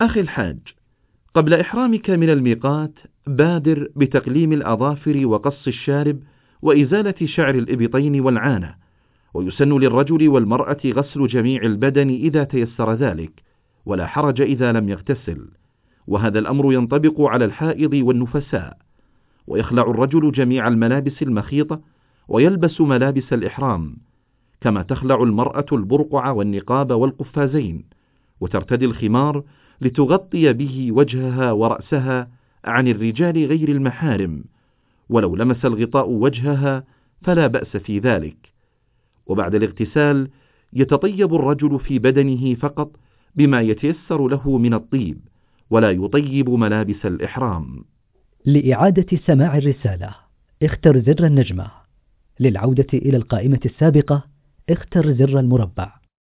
أخي الحاج قبل إحرامك من الميقات بادر بتقليم الأظافر وقص الشارب وإزالة شعر الإبطين والعانة ويسن للرجل والمرأة غسل جميع البدن إذا تيسر ذلك ولا حرج إذا لم يغتسل وهذا الأمر ينطبق على الحائض والنفساء ويخلع الرجل جميع الملابس المخيطة ويلبس ملابس الإحرام كما تخلع المرأة البرقع والنقاب والقفازين وترتدي الخمار لتغطي به وجهها ورأسها عن الرجال غير المحارم ولو لمس الغطاء وجهها فلا بأس في ذلك. وبعد الاغتسال يتطيب الرجل في بدنه فقط بما يتيسر له من الطيب ولا يطيب ملابس الإحرام. لإعادة سماع الرسالة اختر زر النجمة. للعودة إلى القائمة السابقة اختر زر المربع.